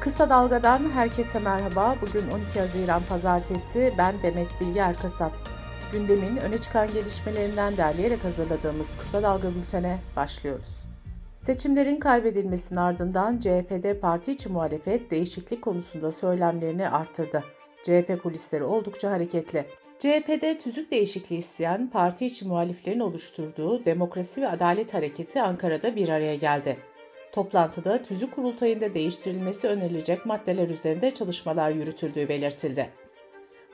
Kısa Dalga'dan herkese merhaba. Bugün 12 Haziran Pazartesi. Ben Demet Bilge Erkasap. Gündemin öne çıkan gelişmelerinden derleyerek hazırladığımız Kısa Dalga bültene başlıyoruz. Seçimlerin kaybedilmesinin ardından CHP'de parti içi muhalefet değişiklik konusunda söylemlerini arttırdı. CHP kulisleri oldukça hareketli. CHP'de tüzük değişikliği isteyen parti içi muhaliflerin oluşturduğu Demokrasi ve Adalet Hareketi Ankara'da bir araya geldi. Toplantıda tüzük kurultayında değiştirilmesi önerilecek maddeler üzerinde çalışmalar yürütüldüğü belirtildi.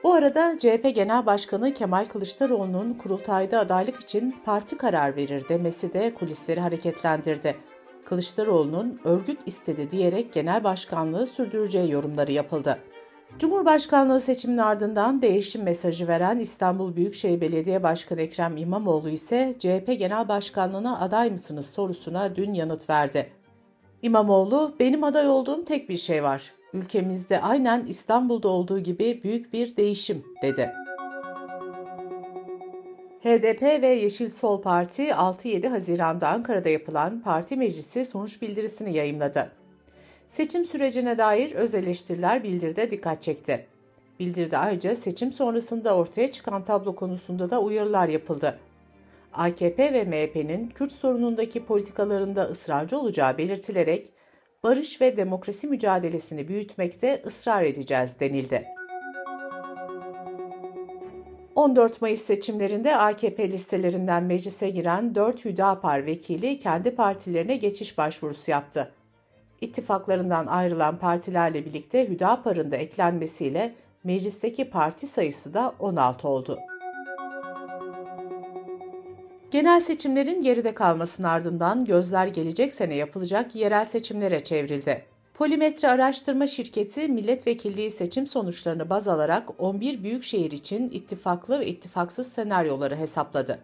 Bu arada CHP Genel Başkanı Kemal Kılıçdaroğlu'nun kurultayda adaylık için parti karar verir demesi de kulisleri hareketlendirdi. Kılıçdaroğlu'nun örgüt istedi diyerek genel başkanlığı sürdüreceği yorumları yapıldı. Cumhurbaşkanlığı seçiminin ardından değişim mesajı veren İstanbul Büyükşehir Belediye Başkanı Ekrem İmamoğlu ise CHP Genel Başkanlığına aday mısınız sorusuna dün yanıt verdi. İmamoğlu, benim aday olduğum tek bir şey var. Ülkemizde aynen İstanbul'da olduğu gibi büyük bir değişim, dedi. HDP ve Yeşil Sol Parti 6-7 Haziran'da Ankara'da yapılan parti meclisi sonuç bildirisini yayımladı. Seçim sürecine dair öz eleştiriler bildirde dikkat çekti. Bildirde ayrıca seçim sonrasında ortaya çıkan tablo konusunda da uyarılar yapıldı. AKP ve MHP'nin Kürt sorunundaki politikalarında ısrarcı olacağı belirtilerek barış ve demokrasi mücadelesini büyütmekte ısrar edeceğiz denildi. 14 Mayıs seçimlerinde AKP listelerinden meclise giren 4 Hüdapar vekili kendi partilerine geçiş başvurusu yaptı. İttifaklarından ayrılan partilerle birlikte Hüdapar'ın da eklenmesiyle meclisteki parti sayısı da 16 oldu. Genel seçimlerin geride kalmasının ardından gözler gelecek sene yapılacak yerel seçimlere çevrildi. Polimetre Araştırma Şirketi milletvekilliği seçim sonuçlarını baz alarak 11 büyükşehir için ittifaklı ve ittifaksız senaryoları hesapladı.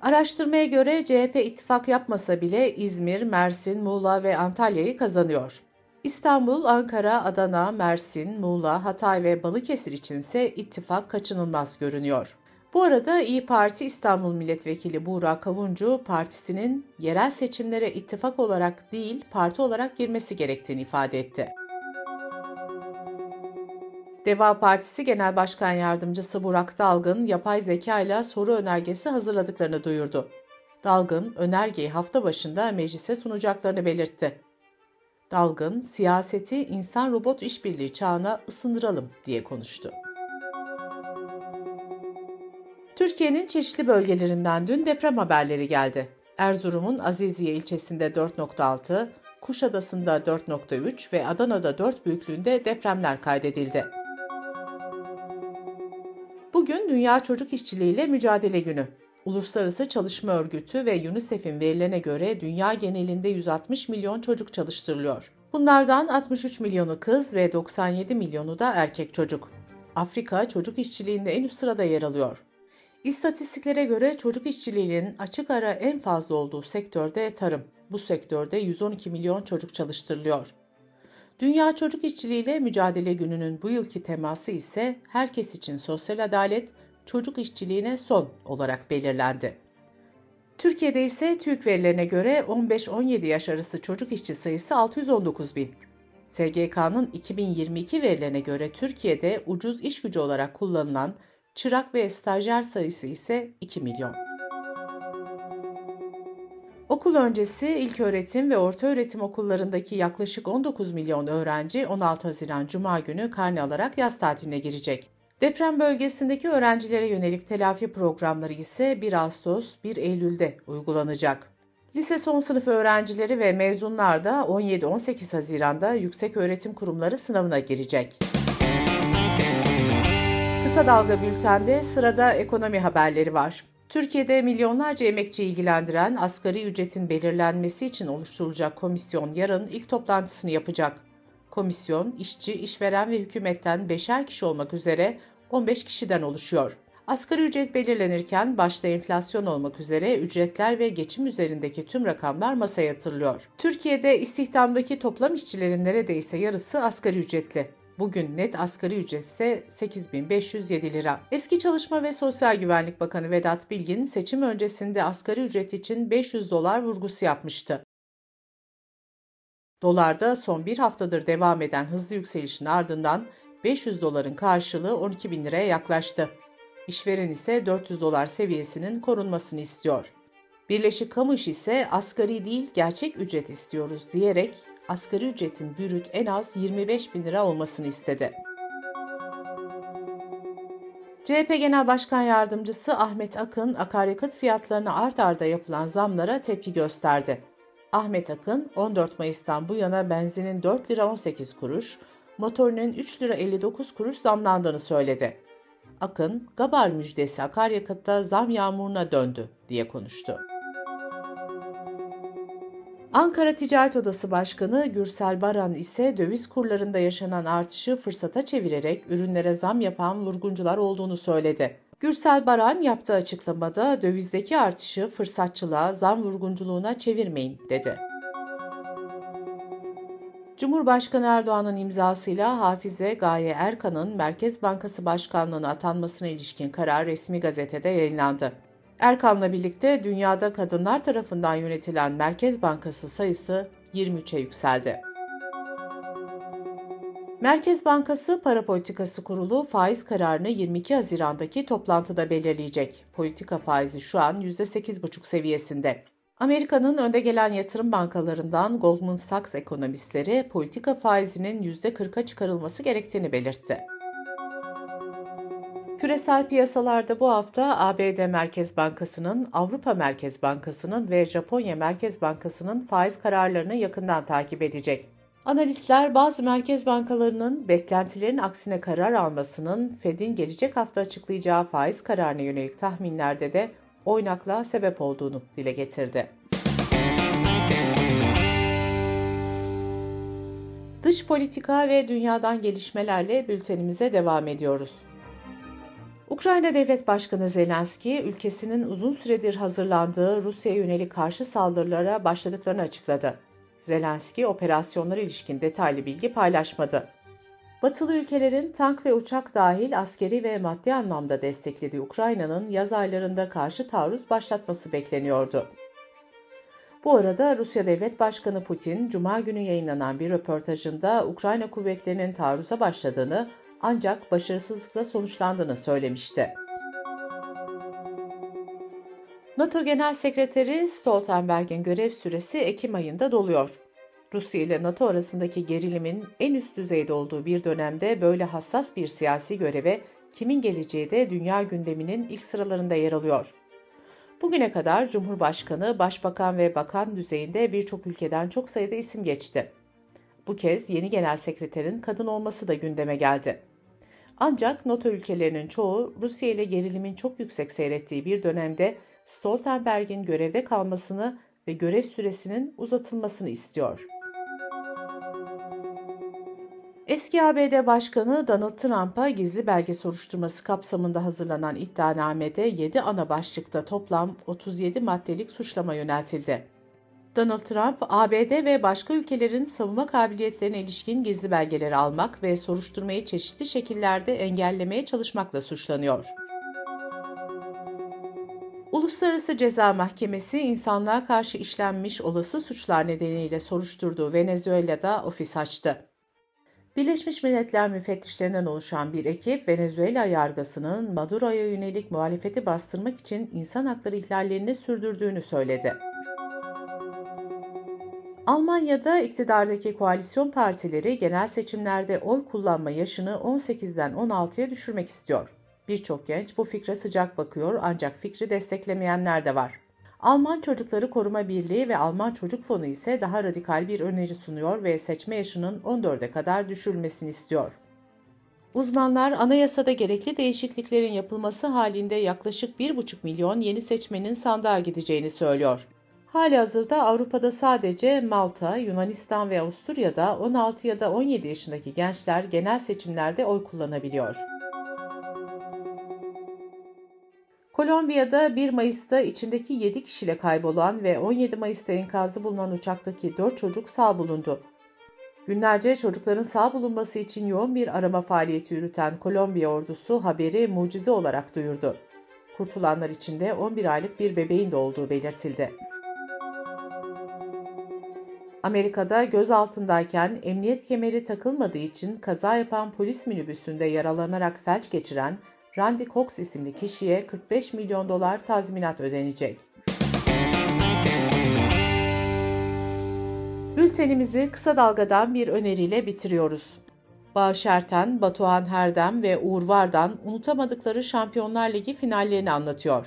Araştırmaya göre CHP ittifak yapmasa bile İzmir, Mersin, Muğla ve Antalya'yı kazanıyor. İstanbul, Ankara, Adana, Mersin, Muğla, Hatay ve Balıkesir içinse ittifak kaçınılmaz görünüyor. Bu arada İyi Parti İstanbul Milletvekili Buğra Kavuncu, partisinin yerel seçimlere ittifak olarak değil, parti olarak girmesi gerektiğini ifade etti. Deva Partisi Genel Başkan Yardımcısı Burak Dalgın, yapay zeka ile soru önergesi hazırladıklarını duyurdu. Dalgın, önergeyi hafta başında meclise sunacaklarını belirtti. Dalgın, siyaseti insan-robot işbirliği çağına ısındıralım diye konuştu. Türkiye'nin çeşitli bölgelerinden dün deprem haberleri geldi. Erzurum'un Aziziye ilçesinde 4.6, Kuşadası'nda 4.3 ve Adana'da 4 büyüklüğünde depremler kaydedildi. Bugün Dünya Çocuk İşçiliği ile Mücadele Günü. Uluslararası Çalışma Örgütü ve UNICEF'in verilerine göre dünya genelinde 160 milyon çocuk çalıştırılıyor. Bunlardan 63 milyonu kız ve 97 milyonu da erkek çocuk. Afrika çocuk işçiliğinde en üst sırada yer alıyor. İstatistiklere göre çocuk işçiliğinin açık ara en fazla olduğu sektörde tarım. Bu sektörde 112 milyon çocuk çalıştırılıyor. Dünya Çocuk İşçiliği ile Mücadele Günü'nün bu yılki teması ise herkes için sosyal adalet, çocuk işçiliğine son olarak belirlendi. Türkiye'de ise TÜİK verilerine göre 15-17 yaş arası çocuk işçi sayısı 619 bin. SGK'nın 2022 verilerine göre Türkiye'de ucuz iş gücü olarak kullanılan çırak ve stajyer sayısı ise 2 milyon. Okul öncesi ilk öğretim ve orta öğretim okullarındaki yaklaşık 19 milyon öğrenci 16 Haziran Cuma günü karne alarak yaz tatiline girecek. Deprem bölgesindeki öğrencilere yönelik telafi programları ise 1 Ağustos 1 Eylül'de uygulanacak. Lise son sınıf öğrencileri ve mezunlar da 17-18 Haziran'da yüksek öğretim kurumları sınavına girecek. Kısa Dalga Bülten'de sırada ekonomi haberleri var. Türkiye'de milyonlarca emekçi ilgilendiren asgari ücretin belirlenmesi için oluşturulacak komisyon yarın ilk toplantısını yapacak. Komisyon, işçi, işveren ve hükümetten beşer kişi olmak üzere 15 kişiden oluşuyor. Asgari ücret belirlenirken başta enflasyon olmak üzere ücretler ve geçim üzerindeki tüm rakamlar masaya yatırılıyor. Türkiye'de istihdamdaki toplam işçilerin neredeyse yarısı asgari ücretli. Bugün net asgari ücret ise 8507 lira. Eski Çalışma ve Sosyal Güvenlik Bakanı Vedat Bilgin seçim öncesinde asgari ücret için 500 dolar vurgusu yapmıştı. Dolarda son bir haftadır devam eden hızlı yükselişin ardından 500 doların karşılığı 12 bin liraya yaklaştı. İşveren ise 400 dolar seviyesinin korunmasını istiyor. Birleşik Kamu ise asgari değil gerçek ücret istiyoruz diyerek asgari ücretin bürüt en az 25 bin lira olmasını istedi. CHP Genel Başkan Yardımcısı Ahmet Akın, akaryakıt fiyatlarına art arda yapılan zamlara tepki gösterdi. Ahmet Akın, 14 Mayıs'tan bu yana benzinin 4 lira 18 kuruş, motorunun 3 lira 59 kuruş zamlandığını söyledi. Akın, Gabar müjdesi akaryakıtta zam yağmuruna döndü diye konuştu. Ankara Ticaret Odası Başkanı Gürsel Baran ise döviz kurlarında yaşanan artışı fırsata çevirerek ürünlere zam yapan vurguncular olduğunu söyledi. Gürsel Baran yaptığı açıklamada dövizdeki artışı fırsatçılığa, zam vurgunculuğuna çevirmeyin dedi. Cumhurbaşkanı Erdoğan'ın imzasıyla Hafize Gaye Erkan'ın Merkez Bankası Başkanlığı'na atanmasına ilişkin karar resmi gazetede yayınlandı. Erkan'la birlikte dünyada kadınlar tarafından yönetilen Merkez Bankası sayısı 23'e yükseldi. Merkez Bankası Para Politikası Kurulu faiz kararını 22 Haziran'daki toplantıda belirleyecek. Politika faizi şu an %8,5 seviyesinde. Amerika'nın önde gelen yatırım bankalarından Goldman Sachs ekonomistleri politika faizinin %40'a çıkarılması gerektiğini belirtti. Küresel piyasalarda bu hafta ABD Merkez Bankası'nın, Avrupa Merkez Bankası'nın ve Japonya Merkez Bankası'nın faiz kararlarını yakından takip edecek. Analistler bazı merkez bankalarının beklentilerin aksine karar almasının Fed'in gelecek hafta açıklayacağı faiz kararına yönelik tahminlerde de oynaklığa sebep olduğunu dile getirdi. Dış politika ve dünyadan gelişmelerle bültenimize devam ediyoruz. Ukrayna Devlet Başkanı Zelenski, ülkesinin uzun süredir hazırlandığı Rusya'ya yönelik karşı saldırılara başladıklarını açıkladı. Zelenski, operasyonlara ilişkin detaylı bilgi paylaşmadı. Batılı ülkelerin tank ve uçak dahil askeri ve maddi anlamda desteklediği Ukrayna'nın yaz aylarında karşı taarruz başlatması bekleniyordu. Bu arada Rusya Devlet Başkanı Putin, Cuma günü yayınlanan bir röportajında Ukrayna kuvvetlerinin taarruza başladığını ancak başarısızlıkla sonuçlandığını söylemişti. NATO Genel Sekreteri Stoltenberg'in görev süresi Ekim ayında doluyor. Rusya ile NATO arasındaki gerilimin en üst düzeyde olduğu bir dönemde böyle hassas bir siyasi göreve kimin geleceği de dünya gündeminin ilk sıralarında yer alıyor. Bugüne kadar Cumhurbaşkanı, Başbakan ve Bakan düzeyinde birçok ülkeden çok sayıda isim geçti. Bu kez yeni genel sekreterin kadın olması da gündeme geldi. Ancak NATO ülkelerinin çoğu Rusya ile gerilimin çok yüksek seyrettiği bir dönemde Stoltenberg'in görevde kalmasını ve görev süresinin uzatılmasını istiyor. Eski ABD Başkanı Donald Trump'a gizli belge soruşturması kapsamında hazırlanan iddianamede 7 ana başlıkta toplam 37 maddelik suçlama yöneltildi. Donald Trump, ABD ve başka ülkelerin savunma kabiliyetlerine ilişkin gizli belgeleri almak ve soruşturmayı çeşitli şekillerde engellemeye çalışmakla suçlanıyor. Uluslararası Ceza Mahkemesi insanlığa karşı işlenmiş olası suçlar nedeniyle soruşturduğu Venezuela'da ofis açtı. Birleşmiş Milletler müfettişlerinden oluşan bir ekip Venezuela yargısının Maduro'ya yönelik muhalefeti bastırmak için insan hakları ihlallerini sürdürdüğünü söyledi. Almanya'da iktidardaki koalisyon partileri genel seçimlerde oy kullanma yaşını 18'den 16'ya düşürmek istiyor. Birçok genç bu fikre sıcak bakıyor ancak fikri desteklemeyenler de var. Alman Çocukları Koruma Birliği ve Alman Çocuk Fonu ise daha radikal bir öneri sunuyor ve seçme yaşının 14'e kadar düşürülmesini istiyor. Uzmanlar anayasada gerekli değişikliklerin yapılması halinde yaklaşık 1,5 milyon yeni seçmenin sandığa gideceğini söylüyor. Hali hazırda Avrupa'da sadece Malta, Yunanistan ve Avusturya'da 16 ya da 17 yaşındaki gençler genel seçimlerde oy kullanabiliyor. Kolombiya'da 1 Mayıs'ta içindeki 7 kişiyle kaybolan ve 17 Mayıs'ta enkazı bulunan uçaktaki 4 çocuk sağ bulundu. Günlerce çocukların sağ bulunması için yoğun bir arama faaliyeti yürüten Kolombiya ordusu haberi mucize olarak duyurdu. Kurtulanlar içinde 11 aylık bir bebeğin de olduğu belirtildi. Amerika'da gözaltındayken emniyet kemeri takılmadığı için kaza yapan polis minibüsünde yaralanarak felç geçiren Randy Cox isimli kişiye 45 milyon dolar tazminat ödenecek. Bültenimizi kısa dalgadan bir öneriyle bitiriyoruz. Bağış Erten, Batuhan Herdem ve Uğur Vardan unutamadıkları Şampiyonlar Ligi finallerini anlatıyor.